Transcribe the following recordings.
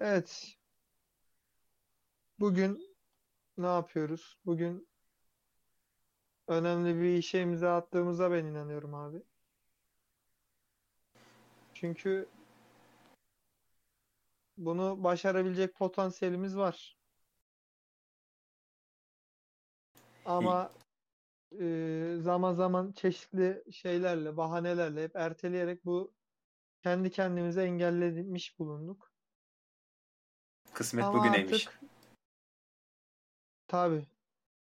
Evet. Bugün ne yapıyoruz? Bugün önemli bir işe imza attığımıza ben inanıyorum abi. Çünkü bunu başarabilecek potansiyelimiz var. Ama e, zaman zaman çeşitli şeylerle, bahanelerle hep erteleyerek bu kendi kendimize engellemiş bulunduk. Kısmet Ama bugüneymiş. artık tabii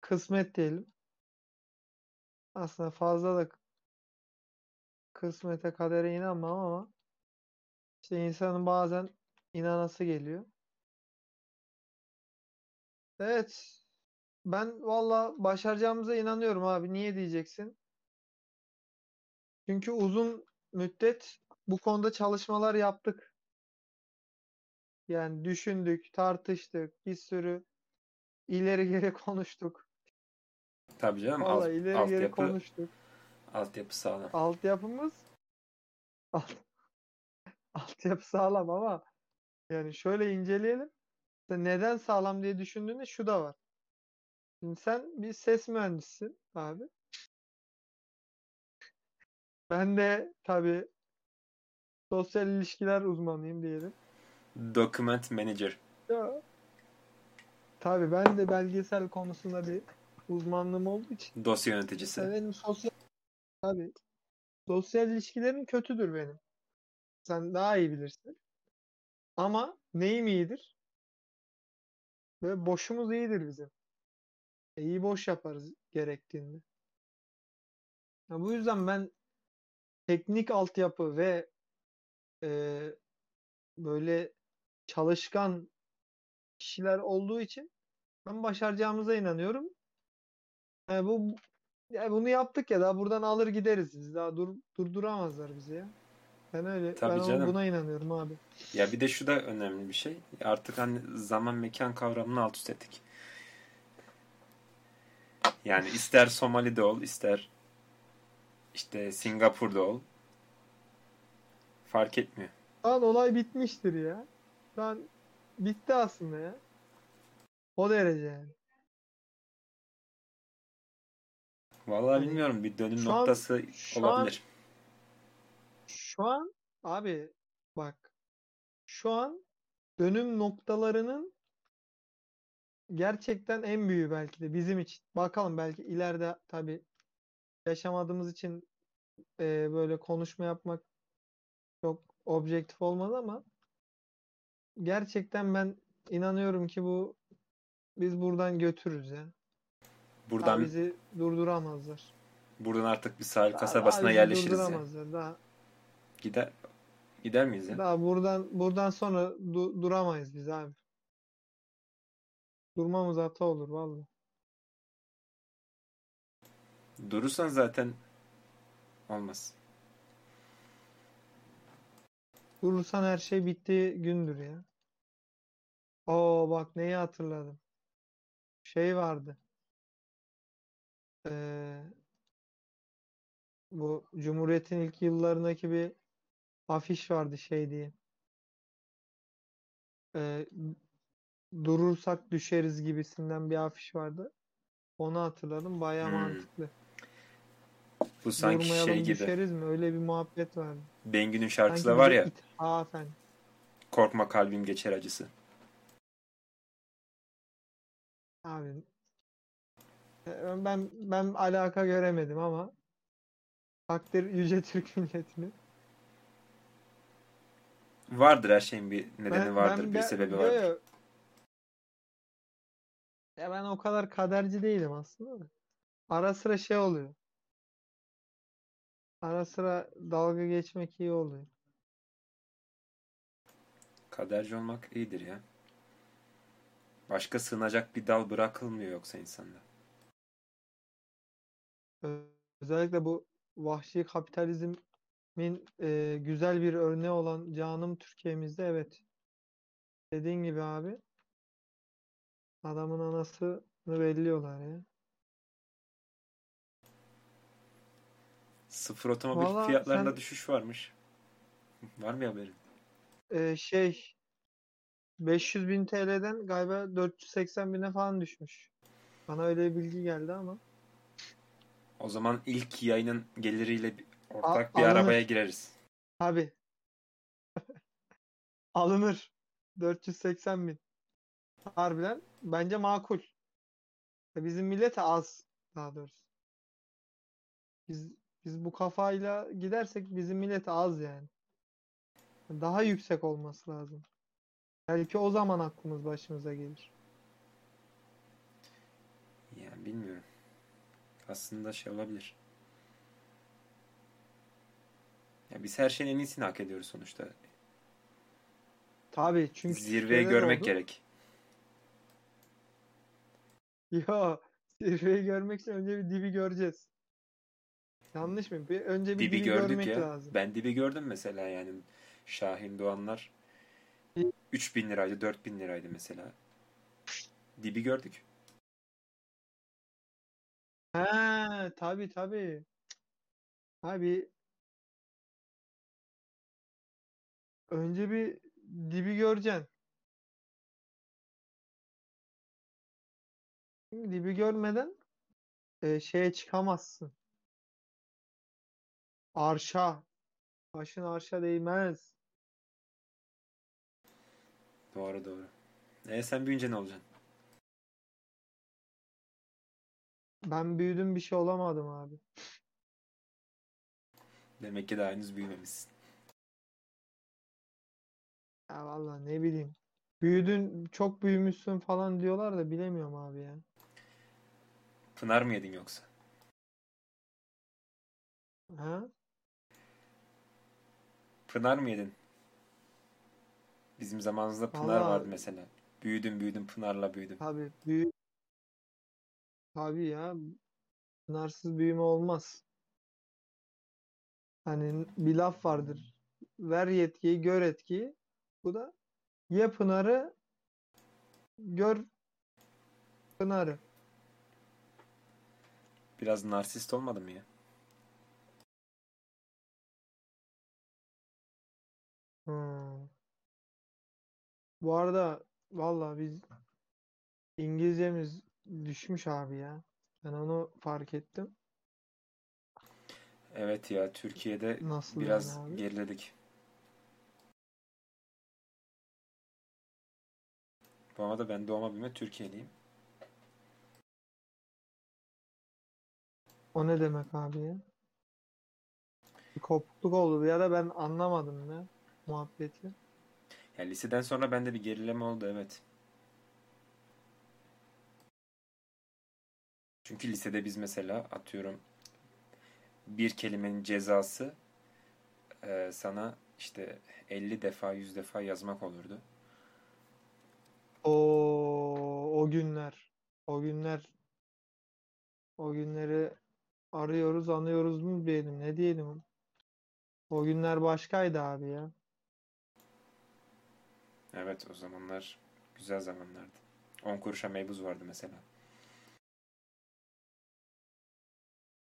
kısmet diyelim. Aslında fazla da kısmete kadere inanmam ama işte insanın bazen inanası geliyor. Evet. Ben valla başaracağımıza inanıyorum abi. Niye diyeceksin? Çünkü uzun müddet bu konuda çalışmalar yaptık. Yani düşündük, tartıştık, bir sürü ileri geri konuştuk. Tabii canım Valla alt, ileri geri altyapı, konuştuk. altyapı sağlam. Altyapımız alt, altyapı sağlam ama yani şöyle inceleyelim. Neden sağlam diye düşündüğünde şu da var. Şimdi sen bir ses mühendisisin abi. Ben de tabii sosyal ilişkiler uzmanıyım diyelim. Document Manager. Ya, tabii ben de belgesel konusunda bir uzmanlığım olduğu için Dosya yöneticisi. Ya benim sosyal tabii sosyal ilişkilerim kötüdür benim. Sen daha iyi bilirsin. Ama neyim iyidir? Ve boşumuz iyidir bizim. E, iyi boş yaparız gerektiğinde. Ya bu yüzden ben teknik altyapı ve e, böyle çalışkan kişiler olduğu için ben başaracağımıza inanıyorum. Yani bu ya bunu yaptık ya daha buradan alır gideriz biz. Daha dur, durduramazlar bizi ya. Ben öyle Tabii ben canım. buna inanıyorum abi. Ya bir de şu da önemli bir şey. Artık hani zaman mekan kavramını alt üst ettik. Yani ister Somali'de ol, ister işte Singapur'da ol. Fark etmiyor. Şu an olay bitmiştir ya. Şu an bitti aslında ya. O derece yani. Vallahi Hani bilmiyorum bir dönüm şu an- noktası şu an- olabilir. Şu an abi bak şu an dönüm noktalarının gerçekten en büyüğü belki de bizim için. Bakalım belki ileride tabii yaşamadığımız için e, böyle konuşma yapmak çok objektif olmaz ama gerçekten ben inanıyorum ki bu biz buradan götürürüz ya. Daha Buradan bizi durduramazlar. buradan artık bir sahil Daha, kasabasına daha yerleşiriz ya. Daha Gider gider miyiz ya? Daha buradan buradan sonra du- duramayız biz abi. Durmamız hata olur vallahi. Durursan zaten olmaz. Durursan her şey bittiği gündür ya. Oo bak neyi hatırladım. Şey vardı. Ee, bu Cumhuriyet'in ilk yıllarındaki bir afiş vardı şey diye. Ee, durursak düşeriz gibisinden bir afiş vardı. Onu hatırladım. Bayağı Hmm. mantıklı. Bu sanki şey gibi. düşeriz mi? Öyle bir muhabbet vardı. Bengü'nün şarkısı da var ya. ithafen. Korkma kalbim geçer acısı. Abi e, ben ben alaka göremedim ama takdir yüce Türk milletini. Vardır her şeyin bir nedeni Ben vardır, ben bir sebebi yo, vardır. yo. Ya ben o kadar kaderci değilim aslında da. Ara sıra şey oluyor. Ara sıra dalga geçmek iyi oluyor. Kaderci olmak iyidir ya. Başka sığınacak bir dal bırakılmıyor yoksa insanda. Özellikle bu vahşi kapitalizmin e, güzel bir örneği olan canım Türkiye'mizde evet. Dediğin gibi abi adamın anasını belliyorlar ya. Sıfır otomobil Valla fiyatlarında sen- düşüş varmış. Var mı haberin? Ee, şey 500 bin TL'den galiba 480 bine falan düşmüş. Bana öyle bir bilgi geldi ama. O zaman ilk yayının geliriyle ortak A- bir alınır. arabaya gireriz. Abi. Alınır. 480 bin. Harbiden bence makul. Ya Bizim millet az daha doğrusu. Biz biz bu kafayla gidersek bizim millet az yani. Daha yüksek olması lazım. Belki o zaman aklımız başımıza gelir. Yani bilmiyorum. Aslında şey olabilir. Ya biz her şeyin en iyisini hak ediyoruz sonuçta. Tabii çünkü Zirveyi görmek oldu. gerek. Yo, zirveyi görmek için önce bir dibi göreceğiz. Yanlış mı? Bir, önce bir Dibi dibi gördük görmek ya. lazım. Ben dibi gördüm mesela yani. Şahin Doğanlar 3000 liraydı, 4000 liraydı mesela. Dibi gördük. He, tabii tabii. Abi önce bir dibi göreceksin. Dibi görmeden e, şeye çıkamazsın. Arşa. Başın arşa değmez. Doğru doğru. E sen büyüyünce ne olacaksın? Ben büyüdüm bir şey olamadım abi. Demek ki daha henüz büyümemişsin. Ya vallahi ne bileyim. Büyüdün, çok büyümüşsün falan diyorlar da bilemiyorum abi ya. Pınar mı yedin yoksa? Ha? Pınar mı yedin? Bizim zamanımızda Pınar Vallahi- vardı mesela. Büyüdüm büyüdüm Pınar'la büyüdüm. Tabii büyü Tabii ya. Pınarsız büyüme olmaz. Hani bir laf vardır. Ver yetkiyi, gör etkiyi. Bu da ye Pınar'ı, gör Pınar'ı. Biraz narsist olmadı mı ya? Hmm. Bu arada valla biz İngilizcemiz düşmüş abi ya. Ben onu fark ettim. Evet ya Türkiye'de Nasıl biraz yani abi? geriledik. Bu arada ben doğma büyüme Türkiye'liyim. O ne demek abi ya? Bir kopukluk oldu ya da ben anlamadım ne muhabbeti. Yani liseden sonra bende bir gerileme oldu evet. Çünkü lisede biz mesela atıyorum bir kelimenin cezası e, sana işte 50 defa 100 defa yazmak olurdu. O o günler. O günler. O günleri arıyoruz, anıyoruz mu diyelim, ne diyelim? O günler başkaydı abi ya. Evet o zamanlar güzel zamanlardı. 10 kuruşa meybuz vardı mesela.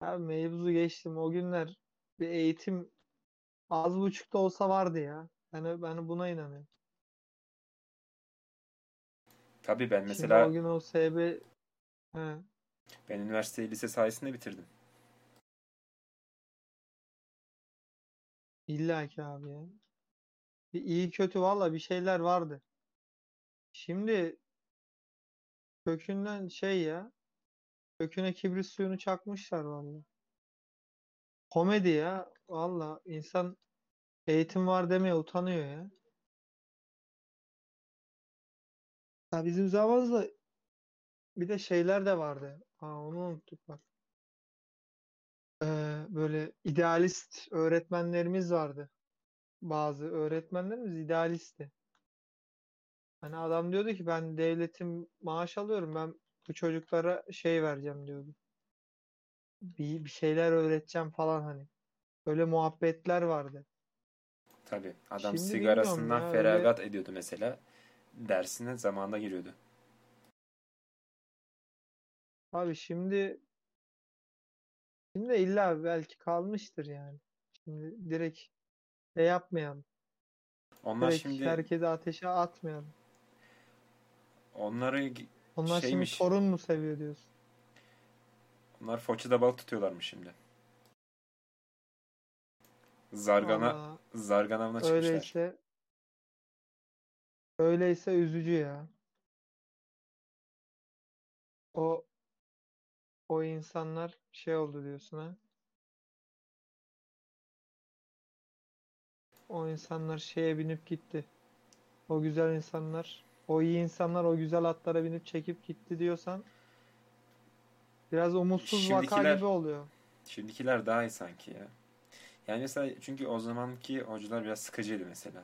Abi mevzu geçtim. O günler bir eğitim az buçuk da olsa vardı ya. Ben, ben buna inanıyorum. Tabii ben Şimdi mesela o gün o SB He. ben üniversiteyi lise sayesinde bitirdim. İlla ki abi ya. Bir iyi kötü valla bir şeyler vardı. Şimdi kökünden şey ya. Köküne kibrit suyunu çakmışlar valla. Komedi ya. Valla insan eğitim var demeye utanıyor ya. Ya bizim zamanımızda bir de şeyler de vardı. Aa, onu unuttuk bak. Ee, böyle idealist öğretmenlerimiz vardı. Bazı öğretmenlerimiz idealistti. Hani adam diyordu ki ben devletim maaş alıyorum ben bu çocuklara şey vereceğim diyordu. Bir, bir şeyler öğreteceğim falan hani. Böyle muhabbetler vardı. Tabii adam Şimdi sigarasından ya, feragat ediyordu mesela. Dersine zamanında giriyordu. Abi şimdi şimdi illa belki kalmıştır yani. Şimdi direkt şey yapmayalım. Onlar Direkt şimdi herkese ateşe atmayalım. Onları Onlar Şeymiş. şimdi torun mu seviyor diyorsun? onlar Foça'da balık tutuyorlarmış şimdi. Zargana Vallahi zargan avına çıkmışlar. öyleyse öyleyse üzücü ya. O o insanlar şey oldu diyorsun ha. O insanlar şeye binip gitti. O güzel insanlar, o iyi insanlar o güzel atlara binip çekip gitti diyorsan biraz umutsuz vaka Şimdikiler- gibi oluyor. Şimdikiler daha iyi sanki ya. Yani mesela çünkü o zamanki hocalar biraz sıkıcıydı mesela.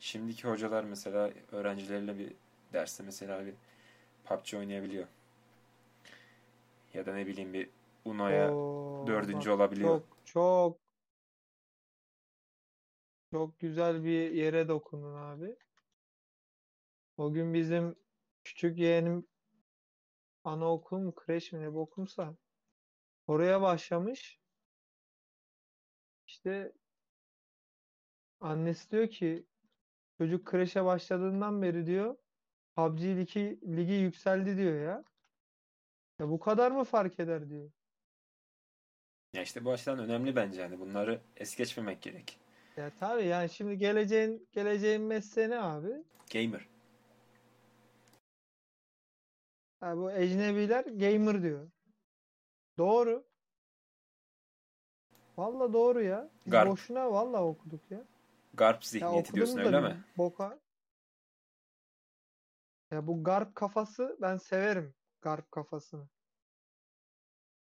Şimdiki hocalar mesela öğrencileriyle bir derste mesela bir PUBG oynayabiliyor. Ya da ne bileyim bir Uno'ya Oo, dördüncü olabiliyor. Çok çok çok güzel bir yere dokundun abi. O gün bizim küçük yeğenim anaokul mu kreş mi ne bokumsa oraya başlamış. İşte annesi diyor ki çocuk kreşe başladığından beri diyor PUBG ligi, ligi yükseldi diyor ya. Ya bu kadar mı fark eder diyor. Ya işte bu açıdan önemli bence yani. Bunları es geçmemek gerek. Ya tabii yani şimdi geleceğin geleceğin mesleği ne abi? Gamer. Ha, bu ecnebiler gamer diyor. Doğru. Valla doğru ya. Biz Garp. boşuna valla okuduk ya. Garp Ya zihniyeti diyorsun okudum da öyle mi? boka. Ya bu garp kafası ben severim garp kafasını.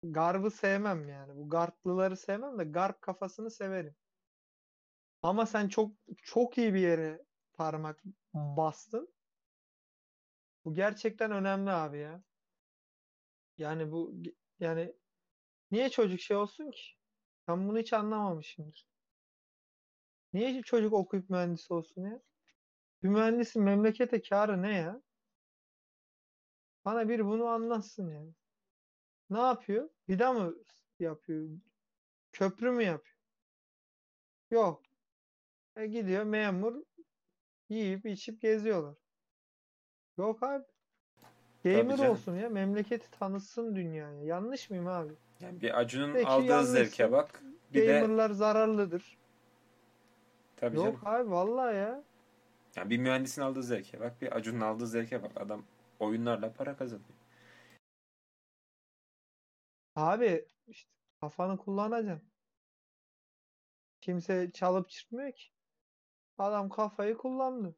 Garbı sevmem yani. Bu garplıları sevmem de garp kafasını severim. Ama sen çok çok iyi bir yere parmak bastın. Bu gerçekten önemli abi ya. Yani bu yani niye çocuk şey olsun ki? Ben bunu hiç anlamamışımdır. Niye çocuk okuyup mühendis olsun ya? Bir mühendisin memlekete kârı ne ya? Bana bir bunu anlatsın yani. Ne yapıyor? Vida mı yapıyor? Köprü mü yapıyor? Yok. E gidiyor memur yiyip içip geziyorlar. Yok abi. Gamer canım. olsun ya. Memleketi tanıtsın dünyaya. Yanlış mıyım abi? Yani bir Acun'un Peki, aldığı yanlışsın. zevke bak. Bir de Gamerlar zararlıdır. tabii Yok canım. abi vallahi ya. Yani bir mühendisin aldığı zevke bak. Bir Acun'un aldığı zevke bak. Adam oyunlarla para kazanıyor. Abi işte kafanı kullanacaksın. Kimse çalıp çırpmıyor ki. Adam kafayı kullandı.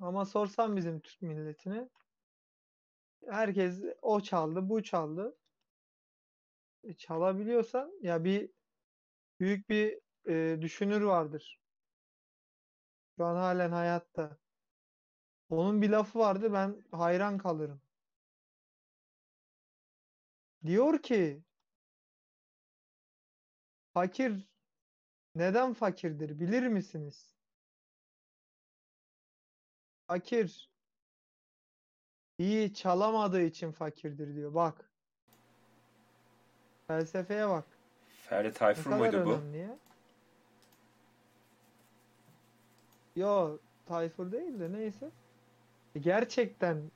Ama sorsan bizim Türk milletine herkes o çaldı, bu çaldı. E, çalabiliyorsan ya bir büyük bir e, düşünür vardır. Şu an halen hayatta. Onun bir lafı vardı ben hayran kalırım. Diyor ki fakir neden fakirdir bilir misiniz? Fakir iyi çalamadığı için fakirdir diyor. Bak. Felsefeye bak. Ferdi Tayfur muydu bu? ya. Yo, Tayfur değil de neyse. E, Gerçekten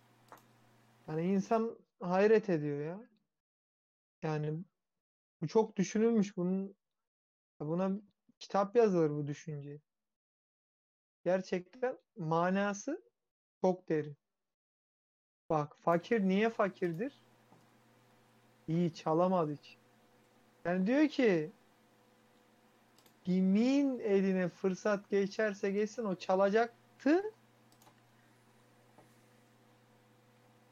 yani insan hayret ediyor ya. Yani bu çok düşünülmüş. Bunun buna kitap yazılır bu düşünce. Gerçekten manası çok derin. Bak fakir niye fakirdir? İyi çalamadığı için. Yani diyor ki kimin eline fırsat geçerse geçsin o çalacaktı.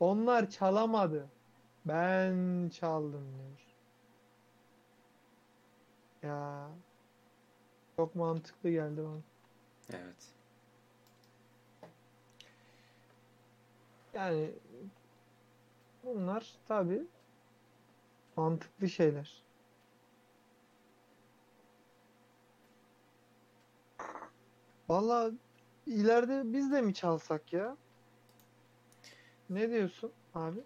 Onlar çalamadı. Ben çaldım diyor. Ya çok mantıklı geldi bana. Evet. Yani bunlar tabii mantıklı şeyler. Vallahi ileride biz de mi çalsak ya? Ne diyorsun abi?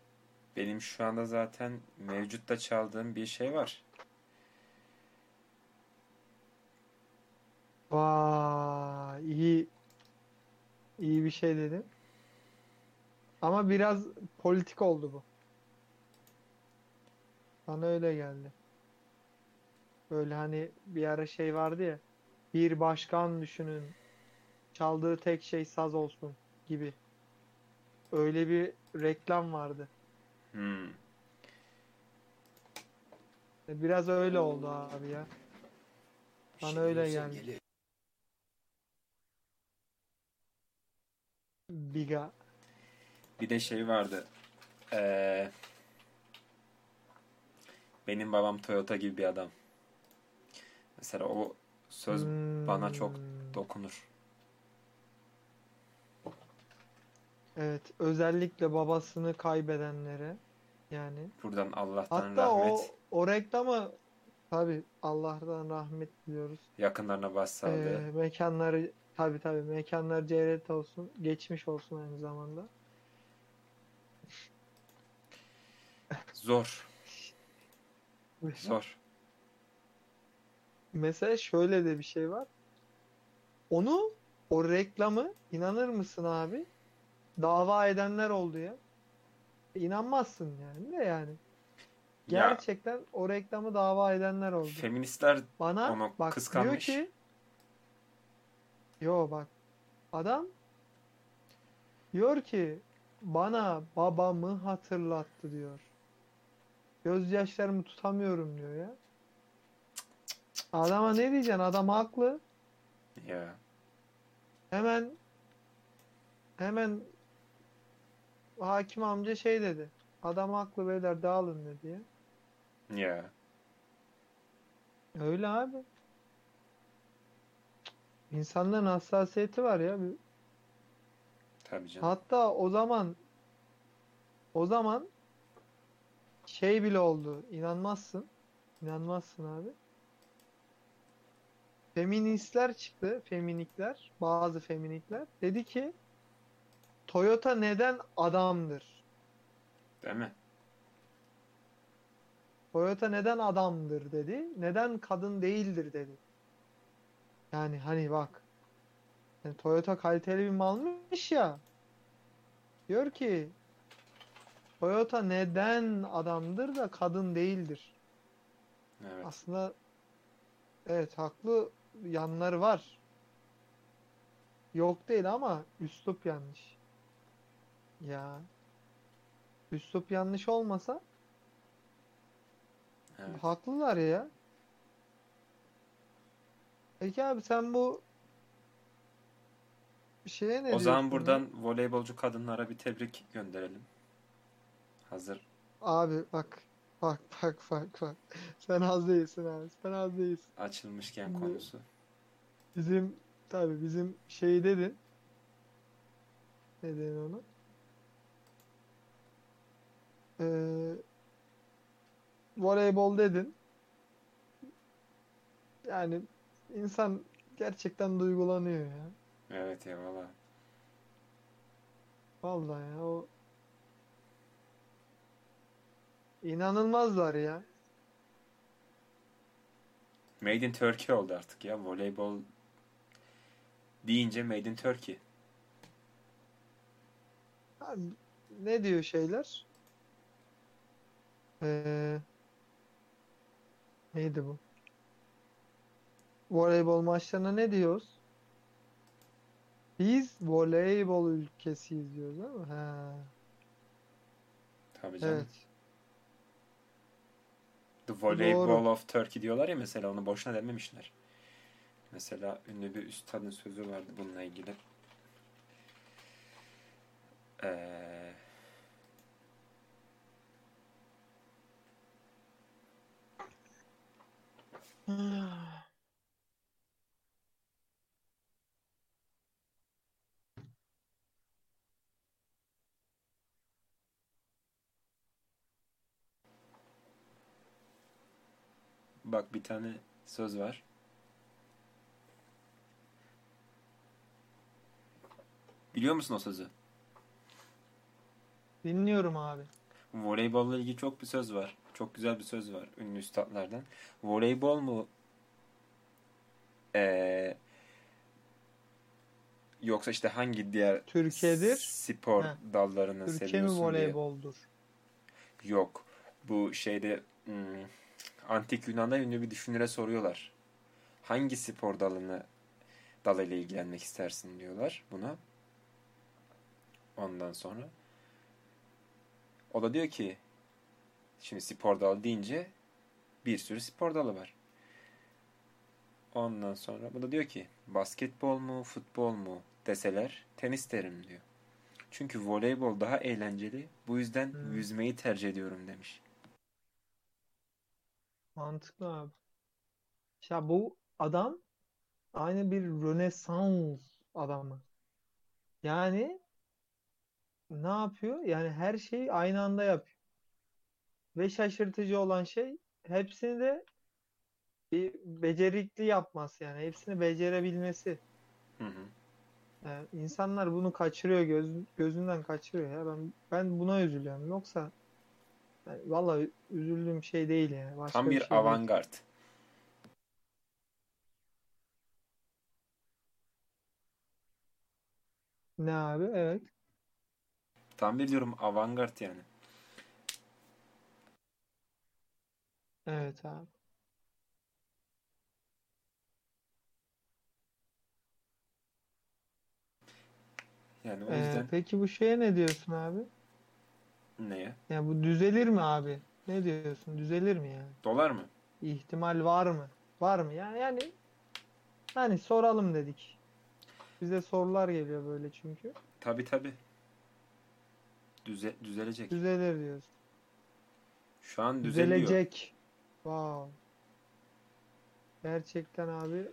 Benim şu anda zaten mevcutta çaldığım bir şey var. Vay iyi İyi bir şey dedin. Ama biraz politik oldu bu. Bana öyle geldi. Böyle hani bir ara şey vardı ya. Bir başkan düşünün. Çaldığı tek şey saz olsun gibi. Öyle bir reklam vardı. Hmm. Biraz öyle oldu abi ya. Bana öyle geldi. Biga. Bir de şey vardı. Ee, benim babam Toyota gibi bir adam. Mesela o söz bana çok Hmm. dokunur. Evet, özellikle babasını kaybedenlere yani. Buradan Allah'tan Hatta o rahmet, o reklamı tabii Allah'tan rahmet diliyoruz. yakınlarına başsağlığı. Ee, mekanları tabii tabii mekanlar cennet olsun, geçmiş olsun aynı zamanda. Zor, zor. Mesela şöyle de bir şey var. Onu o reklamı inanır mısın abi? Dava edenler oldu ya. İnanmazsın yani de yani. Ya Gerçekten o reklamı dava edenler oldu. feministler Bana onu bak kıskanmış. diyor ki yo bak adam diyor ki bana babamı hatırlattı diyor. Gözyaşlarımı tutamıyorum diyor ya. Adama ne diyeceksin? Adam haklı. ya Hemen hemen hakim amca şey dedi. Adam haklı beyler dağılın dedi ya. ya Öyle abi. İnsanların hassasiyeti var ya. tabii canım. Hatta o zaman o zaman şey bile oldu. İnanmazsın. İnanmazsın abi. Feministler çıktı. Feminikler. Bazı feminikler. Dedi ki Toyota neden adamdır? Değil mi? Toyota neden adamdır dedi. Neden kadın değildir dedi. Yani hani bak. Yani Toyota kaliteli bir malmış ya. Diyor ki Toyota neden adamdır da kadın değildir. Evet. Aslında evet haklı yanları var. Yok değil ama üslup yanlış. Ya. Üslup yanlış olmasa Evet. Haklılar ya. Peki abi sen bu şeye ne O zaman buradan ya? voleybolcu kadınlara bir tebrik gönderelim. Hazır. Abi bak bak bak bak bak. Sen az değilsin abi. Sen az değilsin. Açılmışken Şimdi- konusu. Bizim tabii bizim şey dedin. Ne dedin onu? Ee, voleybol dedin. Yani insan gerçekten duygulanıyor ya. Evet ya valla. Vallahi ya o inanılmazlar ya. Made in Turkey oldu artık ya. Voleybol deyince Made in Turkey. Abi, ne diyor şeyler? Ee, neydi bu? Voleybol maçlarına ne diyoruz? Biz voleybol ülkesiyiz diyoruz değil mi? Ha, Tabii canım. evet. The Volleyball Doğru. of Turkey diyorlar ya mesela onu boşuna dememişler. Mesela ünlü bir üstadın sözü vardı bununla ilgili. Ee, bak bir tane söz var. Biliyor musun o sözü? Dinliyorum abi. Voleybolla ilgili çok bir söz var. Çok güzel bir söz var ünlü üstadlardan. Voleybol mu ee, Yoksa işte hangi diğer Türkiye'dir. spor Heh. dallarını Türkiye mi seviyorsun diye. voleyboldur? Yok. Bu şeyde hmm, antik Yunan'da ünlü bir düşünüre soruyorlar. Hangi spor dalını dalıyla ilgilenmek istersin diyorlar buna. Ondan sonra o da diyor ki şimdi spor dalı deyince bir sürü spor dalı var. Ondan sonra bu da diyor ki basketbol mu futbol mu deseler tenis derim diyor. Çünkü voleybol daha eğlenceli. Bu yüzden Hmm. yüzmeyi tercih ediyorum demiş. Mantıklı abi. Ya bu adam aynı bir Rönesans adamı. Yani ne yapıyor? Yani her şeyi aynı anda yapıyor. Ve şaşırtıcı olan şey hepsini de bir becerikli yapması yani. Hepsini becerebilmesi. Hı hı. Yani insanlar bunu kaçırıyor göz, gözünden kaçırıyor ya. Ben ben buna üzülüyorum. Yoksa yani vallahi üzüldüğüm şey değil yani. Başka Tam bir bir şey değil. avantgard. Ne abi? Evet. Tam bir diyorum avantgard yani. Evet abi. Yani o Ee, yüzden peki bu şeye ne diyorsun abi? Neye? Yani bu düzelir mi abi? Ne diyorsun? Düzelir mi yani? Dolar mı? İhtimal var mı? Var mı? Yani yani hani soralım dedik. Bize sorular geliyor böyle çünkü. Tabi tabi. Düze, düzelecek. Düzelir diyorsun. Şu an düzeliyor. Düzelecek. Wow. Gerçekten abi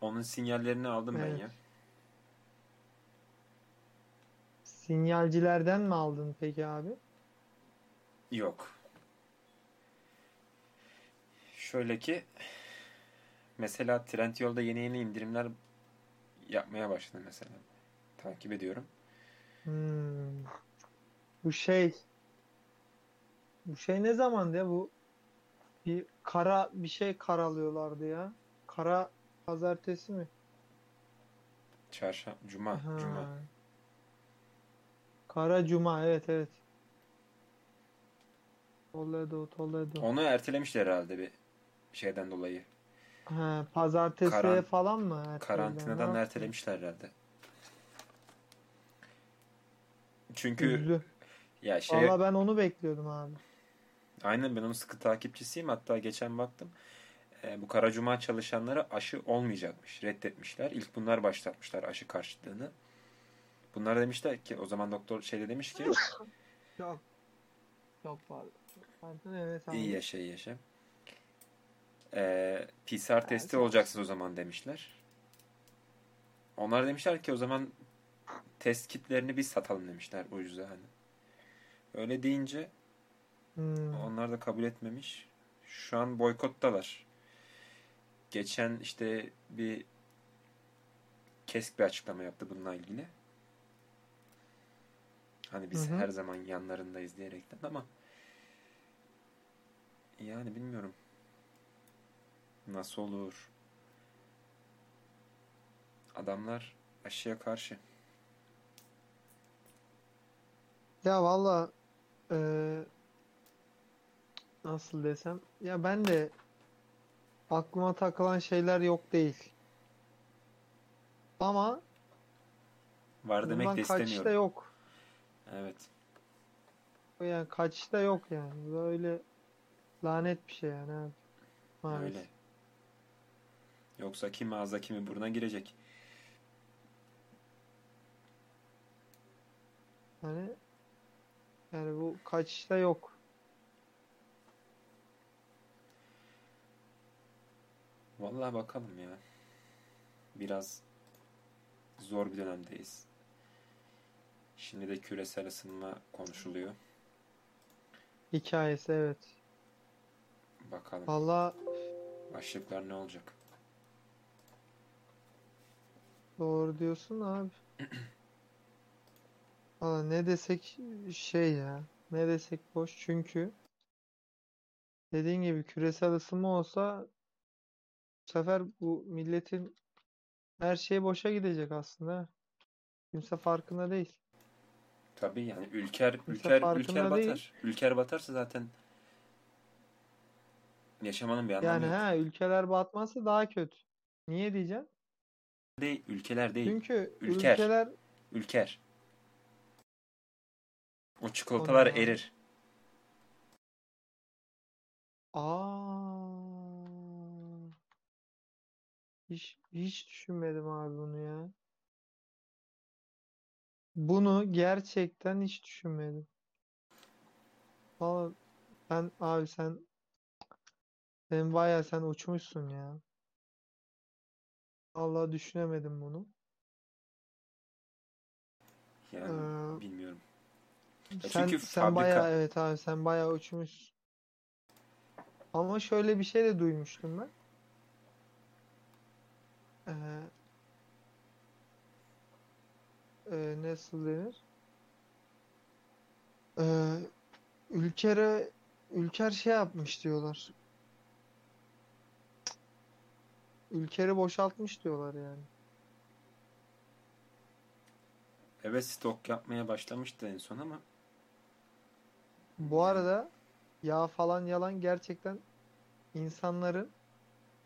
Onun sinyallerini aldım ben Evet. ya. Sinyalcilerden mi aldın peki abi? Yok. Şöyle ki mesela Trendyol'da yeni yeni indirimler yapmaya başladı mesela. Takip ediyorum. Hmm. Bu şey bu şey ne zamandı ya bu bir kara bir şey karalıyorlardı ya. Kara pazartesi mi? Çarşamba, cuma, Ha. cuma. Kara cuma evet evet. Toledo Toledo. Onu ertelemişler herhalde bir şeyden dolayı. Ha, pazartesiye Karan- falan mı ertelediler? Ne Karantinadan ertelemişler herhalde. Çünkü Üzdü. ya şey Valla ben onu bekliyordum abi. aynen ben onun sıkı takipçisiyim. Hatta geçen baktım. E, bu Kara Cuma çalışanları aşı olmayacakmış. Reddetmişler. İlk bunlar başlatmışlar aşı karşıtlığını. Bunlar demişler ki o zaman doktor şeyde demiş ki Yok. Yok pardon. Evet iyi yaşa iyi yaşa. E, PCR testi sağ ol. olacaksınız o zaman demişler. Onlar demişler ki o zaman test kitlerini biz satalım demişler ucuza hani. Öyle deyince Hmm. Onlar da kabul etmemiş. Şu an boykottalar. Geçen işte bir kesk bir açıklama yaptı bununla ilgili. Hani biz Hı hı. her zaman yanlarındayız diyerekten ama yani bilmiyorum. Nasıl olur? Adamlar aşıya karşı. Ya valla eee, nasıl desem ya ben de aklıma takılan şeyler yok değil. Ama Var demek bundan de istemiyorum. yok. Evet. Yani kaçış da yok yani. Böyle lanet bir şey yani abi. Maalesef. Öyle. Yoksa kimi ağza kimi buruna girecek. Yani yani bu kaçış da yok. Vallahi bakalım ya. Biraz zor bir dönemdeyiz. Şimdi de küresel ısınma konuşuluyor. Hikayesi evet. Bakalım Valla başlıklar ne olacak? doğru diyorsun abi. Valla ne desek şey ya. Ne desek boş çünkü dediğin gibi küresel ısınma olsa bu sefer bu milletin Her şey boşa gidecek aslında. Kimse farkında değil. Tabii yani ülker ülker farkında ülker değil. batar. Ülker batarsa zaten yaşamanın bir anlamı Yani yok. ha ülkeler batması daha kötü. Niye diyeceğim? Değil, ülkeler değil. Çünkü Ülker. ülkeler Ülker. O çikolatalar O ne ya? erir. aa hiç hiç düşünmedim abi bunu ya. Bunu gerçekten hiç düşünmedim. Vallahi ben abi sen sen bayağı sen uçmuşsun ya. Vallahi düşünemedim bunu. Yani Ee, bilmiyorum. Ya sen çünkü sen fabrika bayağı evet abi sen bayağı uçmuşsun. Ama şöyle bir şey de duymuştum ben. Ee, e, nasıl denir? Ee, Ülker'e Ülker şey yapmış diyorlar. Ülker'i boşaltmış diyorlar yani. evet stok yapmaya başlamıştı en son ama Bu arada yağ falan yalan gerçekten insanların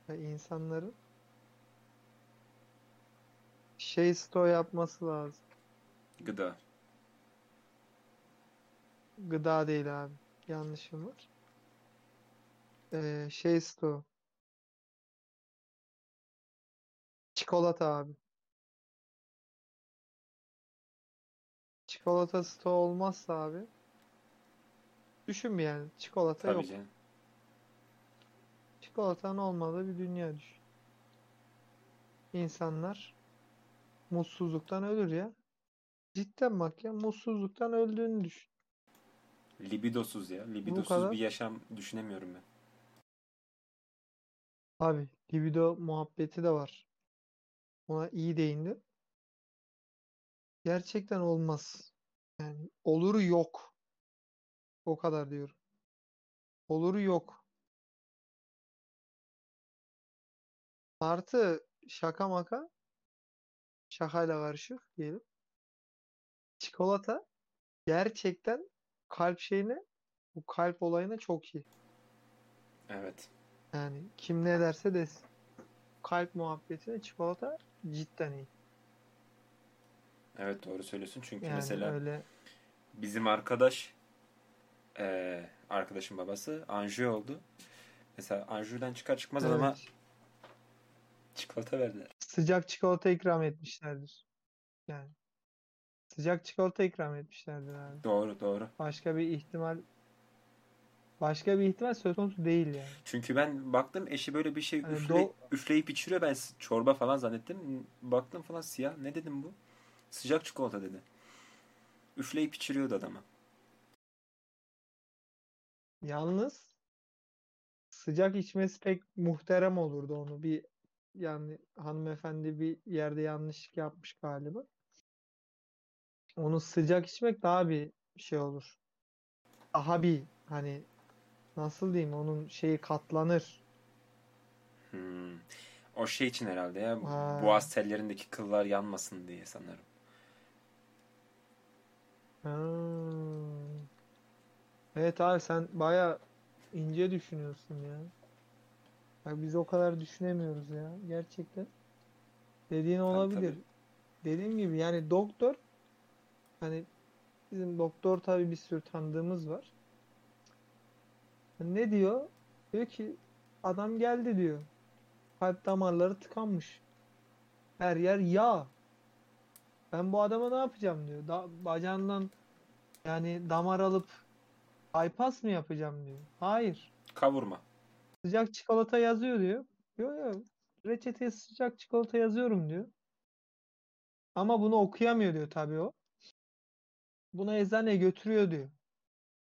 ve insanların şey stoğu yapması lazım. Gıda. Gıda değil abi. Yanlışım var. Ee, şey stoğu. Çikolata abi. Çikolata stoğu olmazsa abi. Düşün bir yani. Çikolata Tabii yok. canım. Çikolatanın olmadığı bir dünya düşün. İnsanlar mutsuzluktan ölür ya. Cidden bak ya mutsuzluktan öldüğünü düşün. Libidosuz ya. Libidosuz kadar. bir yaşam düşünemiyorum ben. Abi libido muhabbeti de var. Ona iyi değindi. Gerçekten olmaz. Yani oluru yok. O kadar diyorum. Oluru yok. Artı şaka maka şakayla karışık diyelim. Çikolata gerçekten kalp şeyine bu kalp olayına çok iyi. Evet. Yani kim ne derse desin. Kalp muhabbetine çikolata cidden iyi. Evet doğru söylüyorsun. Çünkü Yani mesela öyle bizim arkadaş eee arkadaşın babası anjiyo oldu. Mesela anjiyodan çıkar çıkmaz evet çikolata verdiler. sıcak çikolata ikram etmişlerdir. Yani sıcak çikolata ikram etmişlerdir abi. Doğru doğru. Başka bir ihtimal başka bir ihtimal söz konusu değil yani. Çünkü ben baktım eşi böyle bir şey Hani üfle, do üfleyip içiriyor. Ben çorba falan zannettim. Baktım falan siyah. Ne dedim bu? Sıcak çikolata dedi. Üfleyip içiriyordu adama. yalnız sıcak içmesi pek muhterem olurdu onu. Bir yani hanımefendi bir yerde yanlışlık yapmış galiba. Onu sıcak içmek daha bir şey olur. Daha bir hani nasıl diyeyim onun şeyi katlanır. Hmm. O şey için herhalde ya. Ha, Boğaz tellerindeki kıllar yanmasın diye sanırım. ha. Evet abi sen baya ince düşünüyorsun ya. Bak biz o kadar düşünemiyoruz ya. Gerçekten. Dediğin Tabii olabilir. tabii. Dediğim gibi yani doktor hani bizim doktor tabii bir sürü tanıdığımız var. Ne diyor? Diyor ki adam geldi diyor. Kalp damarları tıkanmış. Her yer yağ. Ben bu adama ne yapacağım diyor. Da bacağından yani damar alıp bypass mı yapacağım diyor. Hayır. Kavurma. Sıcak çikolata yazıyor diyor. Yok yok. Reçeteye sıcak çikolata yazıyorum diyor. Ama bunu okuyamıyor diyor tabii o. Bunu eczaneye götürüyor diyor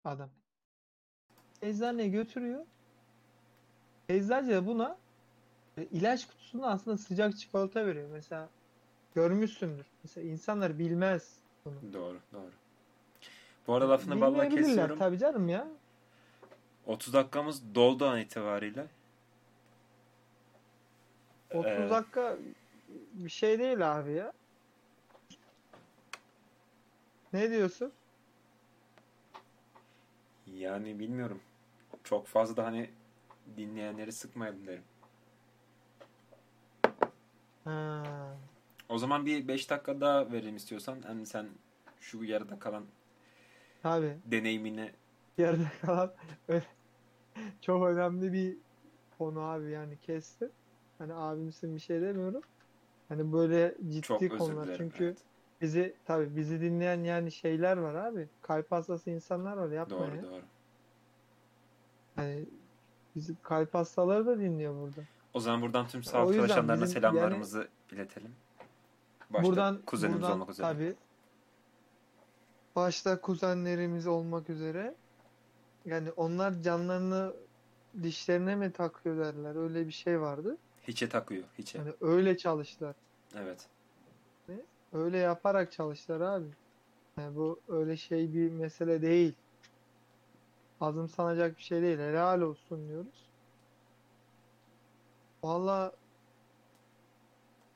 adam. Eczaneye götürüyor. Eczacı da buna e, ilaç kutusunda aslında sıcak çikolata veriyor. Mesela görmüşsündür. Mesela insanlar bilmez bunu. Doğru doğru. Bu arada lafını balla kesiyorum. tabii canım ya. 30 dakikamız doldu an itibariyle. 30 Ee, dakika bir şey değil abi ya. Ne diyorsun? Yani bilmiyorum. Çok fazla da hani dinleyenleri sıkmayalım derim. Ha. O zaman bir 5 dakika daha verelim istiyorsan. Hem sen şu yarıda kalan Tabii. deneyimini Yarıda kalan çok önemli bir konu abi yani kesti. Hani abimsin bir şey demiyorum. Hani böyle çok ciddi özür konular çünkü evet. Bizi tabii bizi dinleyen yani şeyler var abi. Kalp hastası insanlar var yapma Doğru ya. doğru. Hani bizi kalp hastaları da dinliyor burada. O zaman buradan tüm sağlık yüzden çalışanlarına bizim selamlarımızı iletelim. Başta buradan kuzenimiz buradan olmak üzere. tabii başta kuzenlerimiz olmak üzere yani onlar canlarını dişlerine mi takıyor derler. Öyle bir şey vardı. Hiçe takıyor. Hiçe. Hani öyle çalıştılar. Evet. Öyle yaparak çalıştılar abi. Yani bu öyle şey bir mesele değil. Azımsanacak bir şey değil. Helal olsun diyoruz. Valla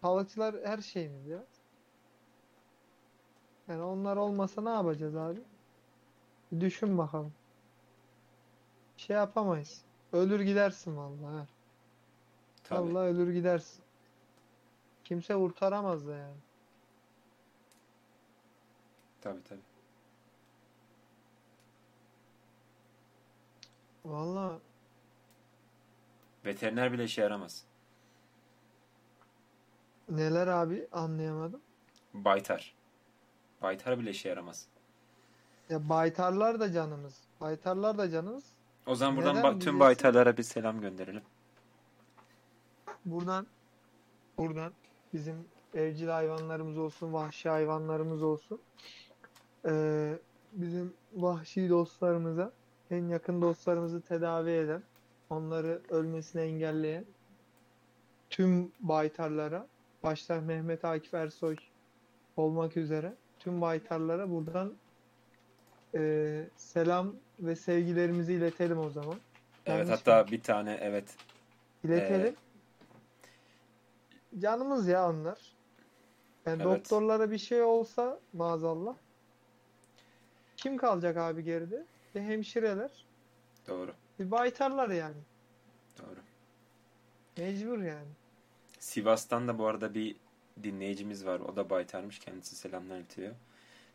sağlıkçılar her şeyimiz ya. Yani onlar olmasa ne yapacağız abi? Bir düşün bakalım. Bir şey yapamayız. Ölür gidersin vallahi. Tabii. Vallahi ölür gidersin. Kimse kurtaramaz da yani. Tabii tabii. Vallahi Veteriner bile işe yaramaz. neler abi anlayamadım. Baytar. Baytar bile işe yaramaz. Ya baytarlar da canımız. Baytarlar da canımız. O zaman buradan Neden ba- tüm baytarlara bir selam gönderelim. Buradan buradan bizim evcil hayvanlarımız olsun, vahşi hayvanlarımız olsun. Ee, bizim vahşi dostlarımıza, en yakın dostlarımızı tedavi eden, onları ölmesini engelleyen tüm baytarlara, başta Mehmet Akif Ersoy olmak üzere tüm baytarlara buradan ee, selam ve sevgilerimizi iletelim o zaman. Evet Yanlış hatta bir tane evet İletelim. Canımız ya onlar. Yani Evet. doktorlara bir şey olsa maazallah. Kim kalacak abi geride? Bir hemşireler. doğru. Bir baytarlar yani. Doğru. Mecbur yani. Sivas'tan da bu arada bir dinleyicimiz var. O da baytarmış. Kendisi selamlar iletiyor.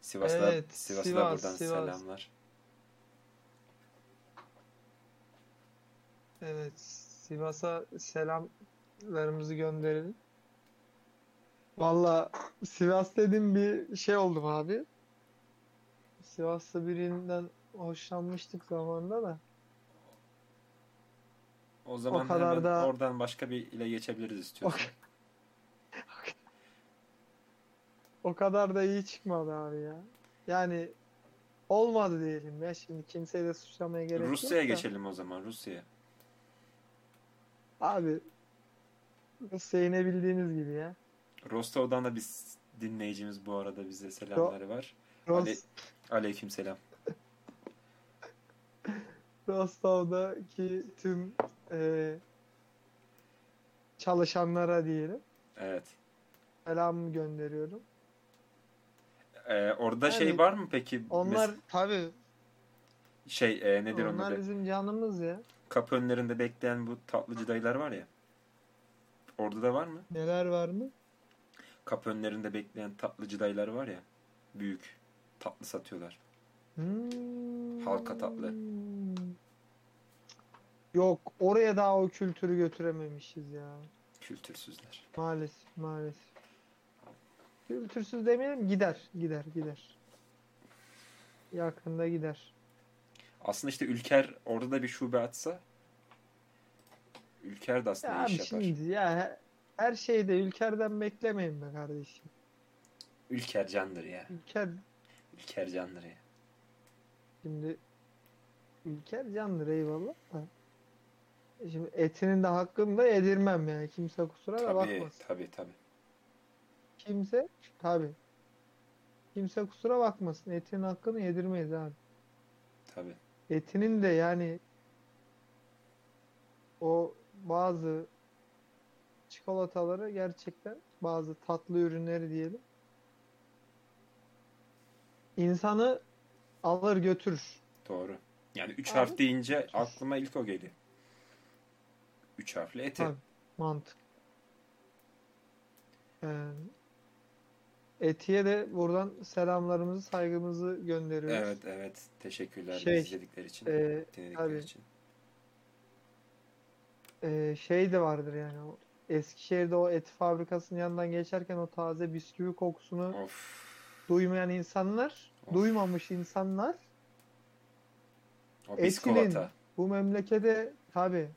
Sivas'ta Evet, Sivas'a da Sivas, buradan Sivas. selamlar. Evet. Sivas'a selamlarımızı gönderelim. Valla Sivas dedim bir şey oldum abi. Sivas'ta birinden hoşlanmıştık zamanında da. O zaman kadar hemen da- oradan başka bir ile geçebiliriz istiyorsan. O kadar da iyi çıkmadı abi ya. Yani olmadı diyelim ya. Şimdi kimseyi de suçlamaya gerek yok Rusya'ya geçelim o zaman. Rusya'ya. Abi Rusya'yı ne bildiğiniz gibi ya. Rostov'dan da bir dinleyicimiz bu arada bize selamları var. Ros Ale- Aleyküm selam. Rostov'daki tüm e, çalışanlara diyelim. Evet. Selam gönderiyorum. Ee, orada şey Yani var mı peki? Onlar Mes- tabii şey e, nedir onlar adı? bizim canımız ya. Kapı önlerinde bekleyen bu tatlıcı dayılar var ya. Orada da var mı? Neler var mı? Kapı önlerinde bekleyen tatlıcı dayılar var ya. Büyük. Tatlı satıyorlar. Hmm. Halka tatlı. Yok oraya daha o kültürü götürememişiz ya. Kültürsüzler. Maalesef maalesef. Kültürsüz demeyelim gider gider gider. Yakında gider. Aslında işte Ülker orada da bir şube açsa Ülker de aslında Ya iş yapar. şimdi ya he- her şeyde ülkerden beklemeyin be kardeşim. Ülker candır ya. Ülker Ülker candır ya. şimdi ülker candır eyvallah da. E Şimdi etinin de hakkını da yedirmem yani. Kimse kusura da Tabii bakmasın. tabii tabii. Kimse tabi. Kimse kusura bakmasın. Etinin hakkını yedirmeyiz abi. Tabii. Etinin de yani o bazı çikolataları gerçekten bazı tatlı ürünleri diyelim. İnsanı alır götürür. Doğru. Yani üç Abi. harf deyince aklıma ilk o geliyor. Üç harfli eti. Tabii, mantık. Ee, Etiye de buradan selamlarımızı, saygımızı gönderiyoruz. Evet evet. Teşekkürler Şey, izledikleri için. e, dinledikleri tabii. için. Ee, şey de vardır yani Eskişehir'de o et fabrikasının yanından geçerken o taze bisküvi kokusunu Of. Duymayan insanlar, Of. duymamış insanlar O Etinin bu memlekete tabi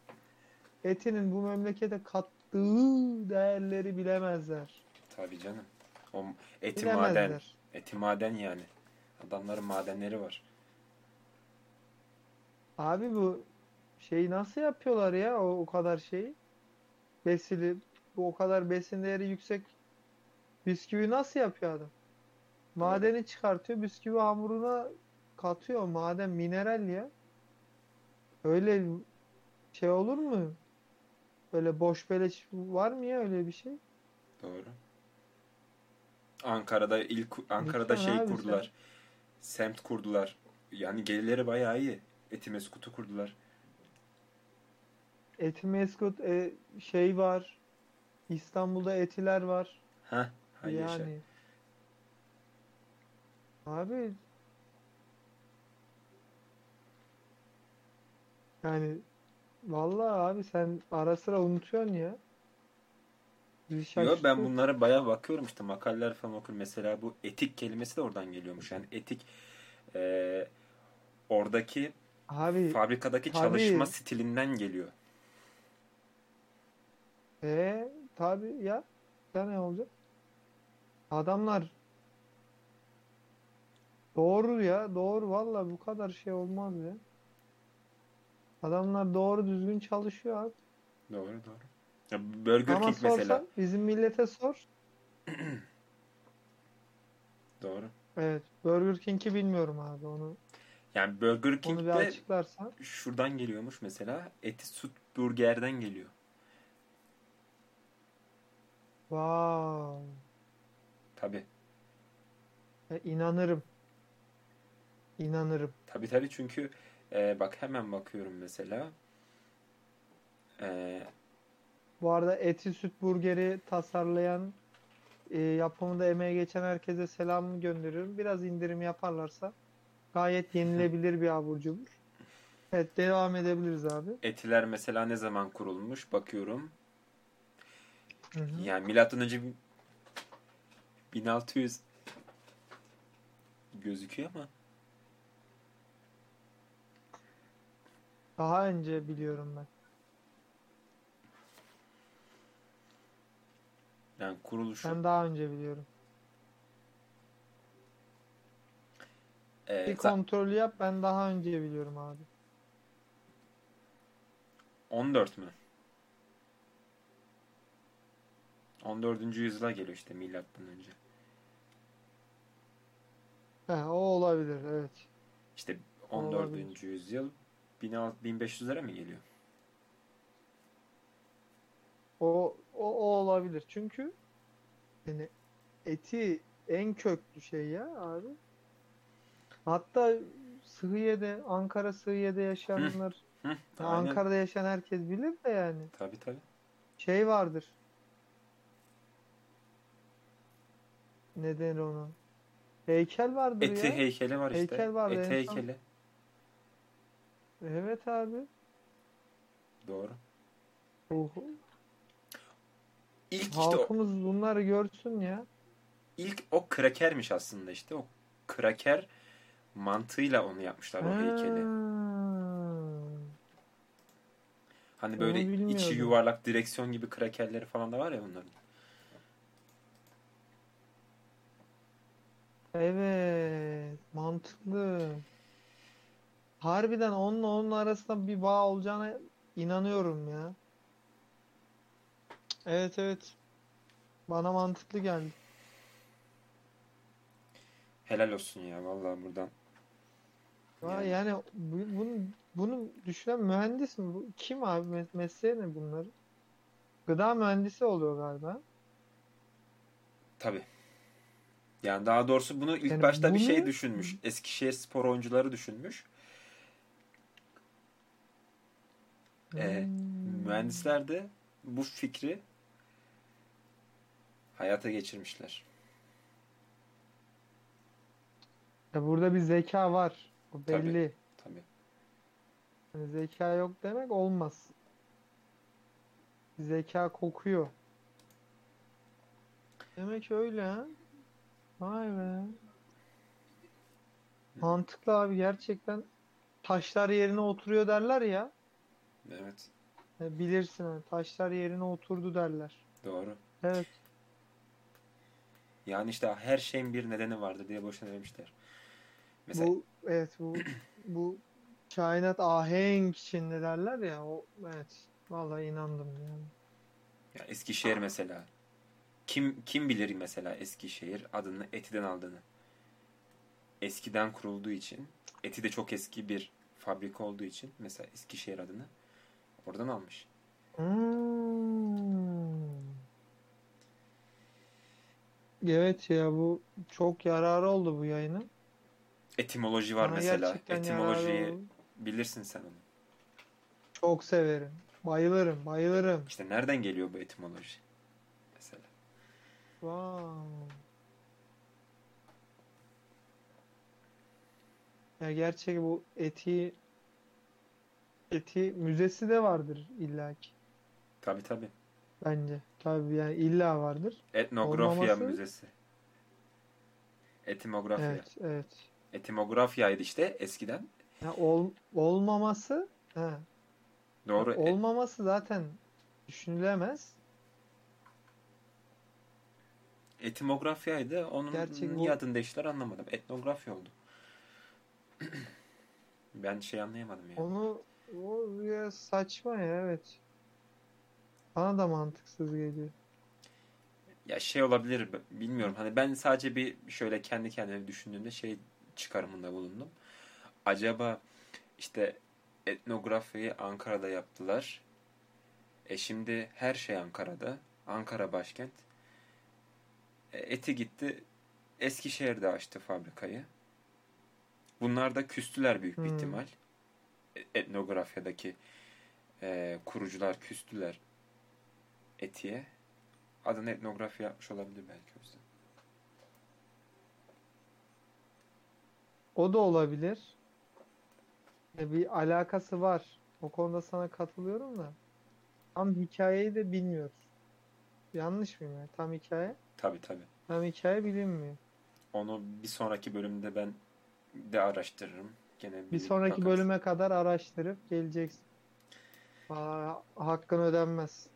etinin bu memlekete kattığı değerleri bilemezler. Tabii canım. O eti maden. Eti maden yani. Adamların madenleri var. Abi bu şeyi nasıl yapıyorlar ya o, o kadar şeyi? Besili, bu o kadar besin değeri yüksek bisküvi nasıl yapıyor adam? Madeni çıkartıyor, bisküvi hamuruna katıyor. Maden mineral ya. Öyle şey olur mu? Böyle boş beleş var mı ya öyle bir şey? Doğru. Ankara'da ilk Ankara'da Lütfen şey abi kurdular. Semt kurdular. Yani gelirleri bayağı iyi. Etimesgut'u kurdular. Etimeskut e, şey var. İstanbul'da Etiler var. Ha, hay yaşa. Yani abi yani vallahi abi sen ara sıra unutuyorsun ya. Yo ben bunlara bayağı bakıyorum işte makaleler falan okuyorum. Mesela bu etik kelimesi de oradan geliyormuş. Yani etik eee, oradaki Abi fabrikadaki tabii. çalışma stilinden geliyor. e tabi ya ya ne olacak? Adamlar doğru ya doğru vallahi bu kadar şey olmaz ya. Adamlar doğru düzgün çalışıyor abi. Doğru doğru. Ya Burger Ama King mesela. sorsan bizim millete sor. Doğru. Evet, Burger King'i bilmiyorum abi onu. Yani Burger Onu King bir de açıklarsan. şuradan geliyormuş mesela. Eti süt burgerden geliyor. Wow. Tabi. E, inanırım. İnanırım. Tabi tabi çünkü e, bak hemen bakıyorum mesela. E, Bu arada eti süt burgeri tasarlayan, e, yapımında emeği geçen herkese selamımı gönderiyorum. Biraz indirim yaparlarsa gayet yenilebilir bir abur cubur. Evet, devam edebiliriz abi. etiler mesela ne zaman kurulmuş bakıyorum. Hı hı. Yani milattan önce 1600 gözüküyor ama Daha önce biliyorum ben. yani kuruluşu Ben daha önce biliyorum. e, Bir kontrolü yap, ben daha önce biliyorum abi. 14 mü? 14. yüzyıla geliyor işte milattan önce. He, o olabilir, evet. İşte 14. Olabilir. yüzyıl 1600 1500'lere mi geliyor? O, o, o olabilir. Çünkü yani eti en köklü şey ya abi. Hatta Sıhhiye'de, Ankara Sıhhiye'de yaşayanlar, Hı, ya aynen. Ankara'da yaşayan herkes bilir de yani. Tabii tabii. Şey vardır. Ne denir ona? Heykel vardır Eti ya. heykeli var işte. Heykel vardı Eti heykeli. Evet abi. Doğru. Oho. İlk işte o, Halkımız bunları görsün ya. ilk o krakermiş aslında işte. O kraker mantığıyla onu yapmışlar o heykeli. Ha. Hani böyle içi yuvarlak direksiyon gibi krakerleri falan da var ya onların. Evet, mantıklı. Harbiden onunla onun arasında bir bağ olacağına inanıyorum ya. Evet evet. Bana mantıklı geldi. Helal olsun ya vallahi buradan. Ya Yani. yani bu- bunu bunu düşünen mühendis mi? Bu, kim abi? Mes- mesleği ne bunları? Gıda mühendisi oluyor galiba. Tabii. Yani daha doğrusu bunu ilk Yani başta bir şey düşünmüş. Eskişehir spor oyuncuları düşünmüş. Hmm. Mühendisler de bu fikri hayata geçirmişler. Ya burada bir zeka var. O Tabii. belli. Tabii. Yani zeka yok demek olmaz. Zeka kokuyor. Demek öyle ha. Vay be. Mantıklı abi gerçekten taşlar yerine oturuyor derler ya. Evet. E, Bilirsin hani taşlar yerine oturdu derler. Doğru. Evet. Yani işte her şeyin bir nedeni vardır diye boşuna demişler. Mesela Bu evet bu bu kainat ahenk içinde derler ya o evet vallahi inandım yani. ya Eskişehir mesela. Kim kim bilir mesela Eskişehir adını Eti'den aldığını. Eskiden kurulduğu için, Eti de çok eski bir fabrika olduğu için mesela Eskişehir adını oradan almış. Hmm. Evet ya bu çok yararı oldu bu yayının. Etimoloji var Bana mesela. gerçekten Etimolojiyi oldu. bilirsin sen onu. Çok severim. Bayılırım, bayılırım. İşte nereden geliyor bu etimoloji? Mesela. Wow. Ya gerçek bu eti eti müzesi de vardır illaki Tabii tabii. bence. Tabii yani illa vardır. Etnografya Olmaması- Müzesi. Etimografya. Evet, evet. Etimografyaydı işte eskiden. Ya ol, olmaması he, Doğru. E- olmaması zaten düşünülemez. etimografyaydı. Onun Gerçi bu- niye adını değiştiler anlamadım. Etnografya oldu. ben şey anlayamadım ya. Onu o ya saçma ya evet. Bana da mantıksız geliyor. Ya şey olabilir bilmiyorum. Hani ben sadece bir şöyle kendi kendime düşündüğümde şey çıkarımında bulundum. Acaba işte etnografyayı Ankara'da yaptılar. E şimdi her şey Ankara'da. Ankara başkent. E, eti gitti Eskişehir'de açtı fabrikayı. Bunlar da küstüler büyük bir Hmm. ihtimal. Etnografyadaki e, kurucular küstüler etiye. Adını etnografya yapmış olabilir belki o yüzden. O da olabilir. E, bir alakası var. O konuda sana katılıyorum da. Tam hikayeyi de bilmiyoruz. Yanlış mıyım yani? Tam hikaye. Tabii tabii. Tam hikaye bilinmiyor. Onu bir sonraki bölümde ben de araştırırım. Gene Bir sonraki bakarız. bölüme kadar araştırıp geleceksin. Aa, hakkın ödenmez.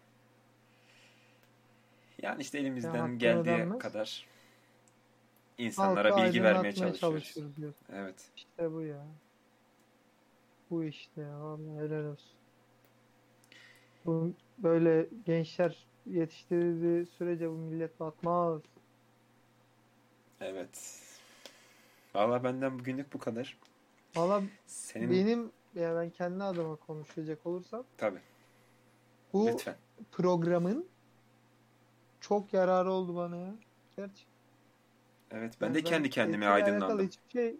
Yani işte elimizden hakkını geldiği ödenmez. kadar insanlara Halka bilgi vermeye çalışıyoruz. çalışıyoruz diyorsun. Evet. İşte bu ya. Bu işte ya. Vallahi helal olsun. Bu böyle gençler yetiştirildiği sürece bu millet batmaz. Evet. Valla benden bugünlük bu kadar. Valla Senin benim ya ben kendi adıma konuşacak olursam tabii. bu Lütfen. programın çok yararı oldu bana ya. Gerçi. Evet ben Yani de kendi kendime aydınlandım. hiçbir şey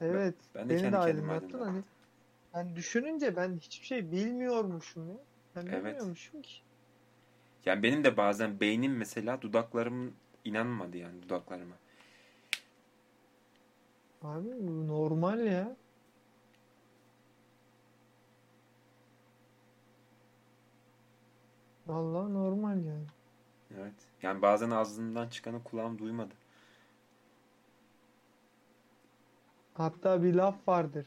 Evet. ben de beni kendi de kendime aydınlattın. Hani ben düşününce ben hiçbir şey bilmiyormuşum ya. Ben Evet. bilmiyormuşum ki. Yani benim de bazen beynim mesela dudaklarım inanmadı yani dudaklarıma. Abi bu normal ya. Vallahi normal yani. Evet. Yani bazen ağzından çıkanı kulağım duymadı. Hatta bir laf vardır.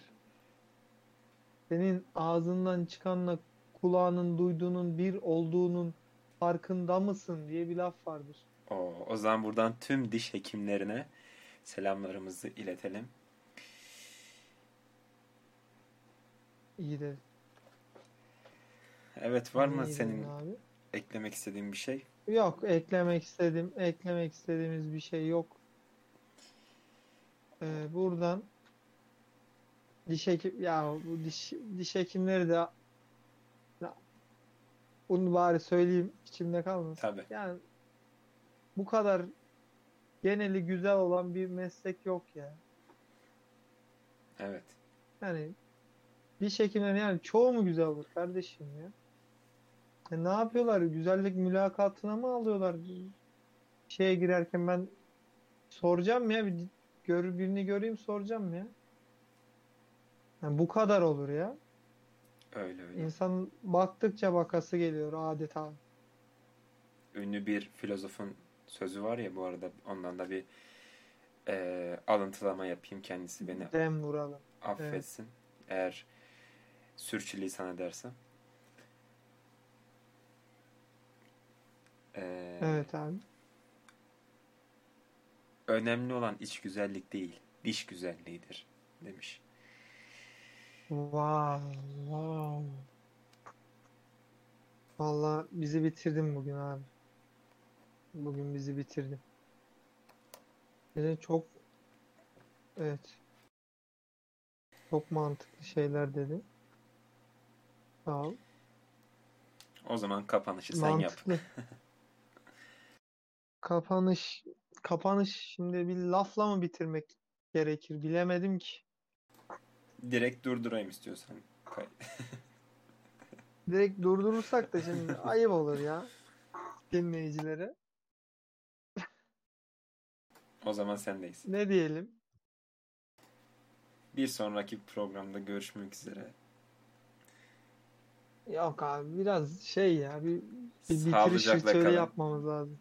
Senin ağzından çıkanla kulağının duyduğunun bir olduğunun farkında mısın diye bir laf vardır. O, o zaman buradan tüm diş hekimlerine selamlarımızı iletelim. İyi de. Evet var mı iyi senin abi? eklemek istediğin bir şey? Yok eklemek istedim. Eklemek istediğimiz bir şey yok. Ee, buradan diş hekim ya bu diş diş hekimleri de ya, Bunu bari söyleyeyim içimde kalmasın. Tabii. Yani bu kadar geneli güzel olan bir meslek yok ya. Evet. Yani diş hekimleri yani çoğu mu güzel olur kardeşim ya? Ya ne yapıyorlar? Güzellik mülakatına mı alıyorlar? Şeye girerken ben soracağım ya bir gör, birini göreyim soracağım ya. Yani bu kadar olur ya. Öyle öyle. İnsan baktıkça bakası geliyor adeta. Ünlü bir filozofun sözü var ya bu arada ondan da bir eee, alıntılama yapayım kendisi beni Dem vuralım. affetsin. Eğer sürçülisan edersem. Eee, Evet abi. önemli olan iç güzellik değil, diş güzelliğidir demiş. Wow, wow. Vallahi bizi bitirdin bugün abi. Bugün bizi bitirdin. Bir de çok evet. Çok mantıklı şeyler dedi. Sağ ol. O zaman kapanışı sen yap. Mantıklı. Kapanış kapanış şimdi bir lafla mı bitirmek gerekir bilemedim ki. Direkt durdurayım istiyorsan. Direkt durdurursak da şimdi ayıp olur ya dinleyicilere. O zaman sendeyiz. Ne diyelim? Bir sonraki programda görüşmek üzere. Yok abi biraz şey ya bir, bir bitiriş ritüeli kalın. yapmamız lazım.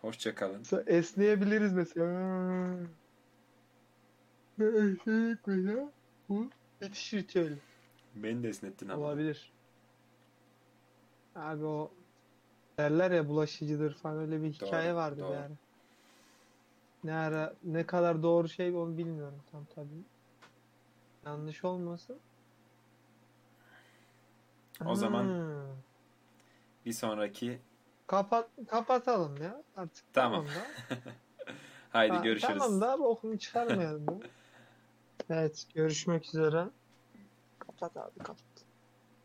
Hoşça kalın. Esneyebiliriz mesela. Ne esnedik mesela? Bu bitiş ritüeli. Beni de esnettin ama. Olabilir. Abi o derler ya bulaşıcıdır falan öyle bir hikaye Doğru, vardı doğru. ara. Ne ara ne kadar doğru şey onu bilmiyorum tam tabii. Yanlış olmasın. O zaman. Bir sonraki Kapat kapatalım ya artık. Tamam. da. haydi Ha, görüşürüz. Tamam da bokunu çıkarmayalım ya. Evet görüşmek üzere. Kapat abi kapat.